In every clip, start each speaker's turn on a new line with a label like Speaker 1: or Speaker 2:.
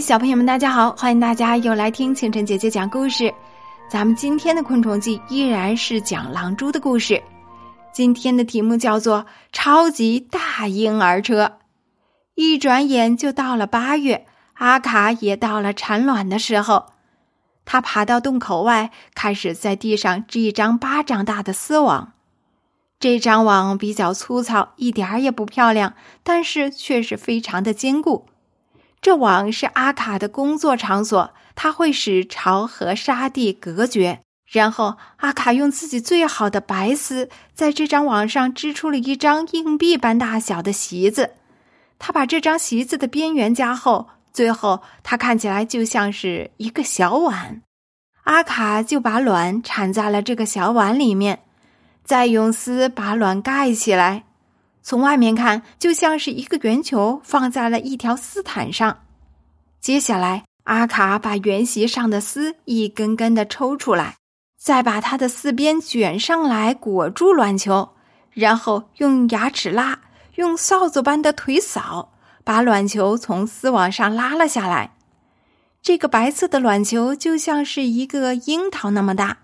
Speaker 1: 小朋友们，大家好！欢迎大家又来听清晨姐姐讲故事。咱们今天的昆虫记依然是讲狼蛛的故事。今天的题目叫做《超级大婴儿车》。一转眼就到了八月，阿卡也到了产卵的时候。他爬到洞口外，开始在地上织一张巴掌大的丝网。这张网比较粗糙，一点儿也不漂亮，但是却是非常的坚固。这网是阿卡的工作场所，它会使巢和沙地隔绝。然后，阿卡用自己最好的白丝，在这张网上织出了一张硬币般大小的席子。他把这张席子的边缘加厚，最后它看起来就像是一个小碗。阿卡就把卵产在了这个小碗里面，再用丝把卵盖起来。从外面看，就像是一个圆球放在了一条丝毯上。接下来，阿卡把圆席上的丝一根根的抽出来，再把它的四边卷上来裹住卵球，然后用牙齿拉，用扫帚般的腿扫，把卵球从丝网上拉了下来。这个白色的卵球就像是一个樱桃那么大。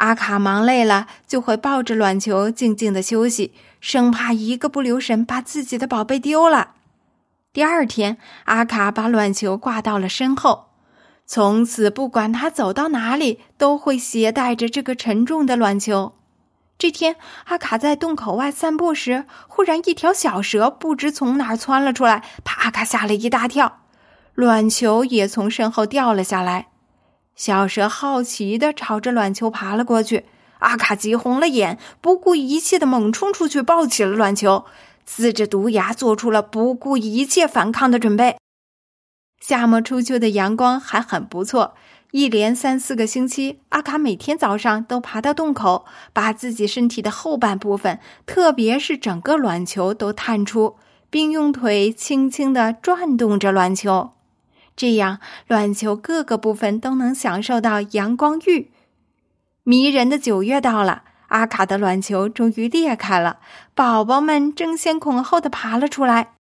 Speaker 1: 阿卡忙累了，就会抱着卵球静静的休息，生怕一个不留神把自己的宝贝丢了。第二天，阿卡把卵球挂到了身后，从此不管他走到哪里，都会携带着这个沉重的卵球。这天，阿卡在洞口外散步时，忽然一条小蛇不知从哪儿窜了出来，把阿卡吓了一大跳，卵球也从身后掉了下来。小蛇好奇的朝着卵球爬了过去，阿卡急红了眼，不顾一切的猛冲出去抱起了卵球，呲着毒牙做出了不顾一切反抗的准备。夏末初秋的阳光还很不错，一连三四个星期，阿卡每天早上都爬到洞口，把自己身体的后半部分，特别是整个卵球都探出，并用腿轻轻的转动着卵球。这样，卵球各个部分都能享受到阳光浴。迷人的九月到了，阿卡的卵球终于裂开了，宝宝们争先恐后的爬了出来。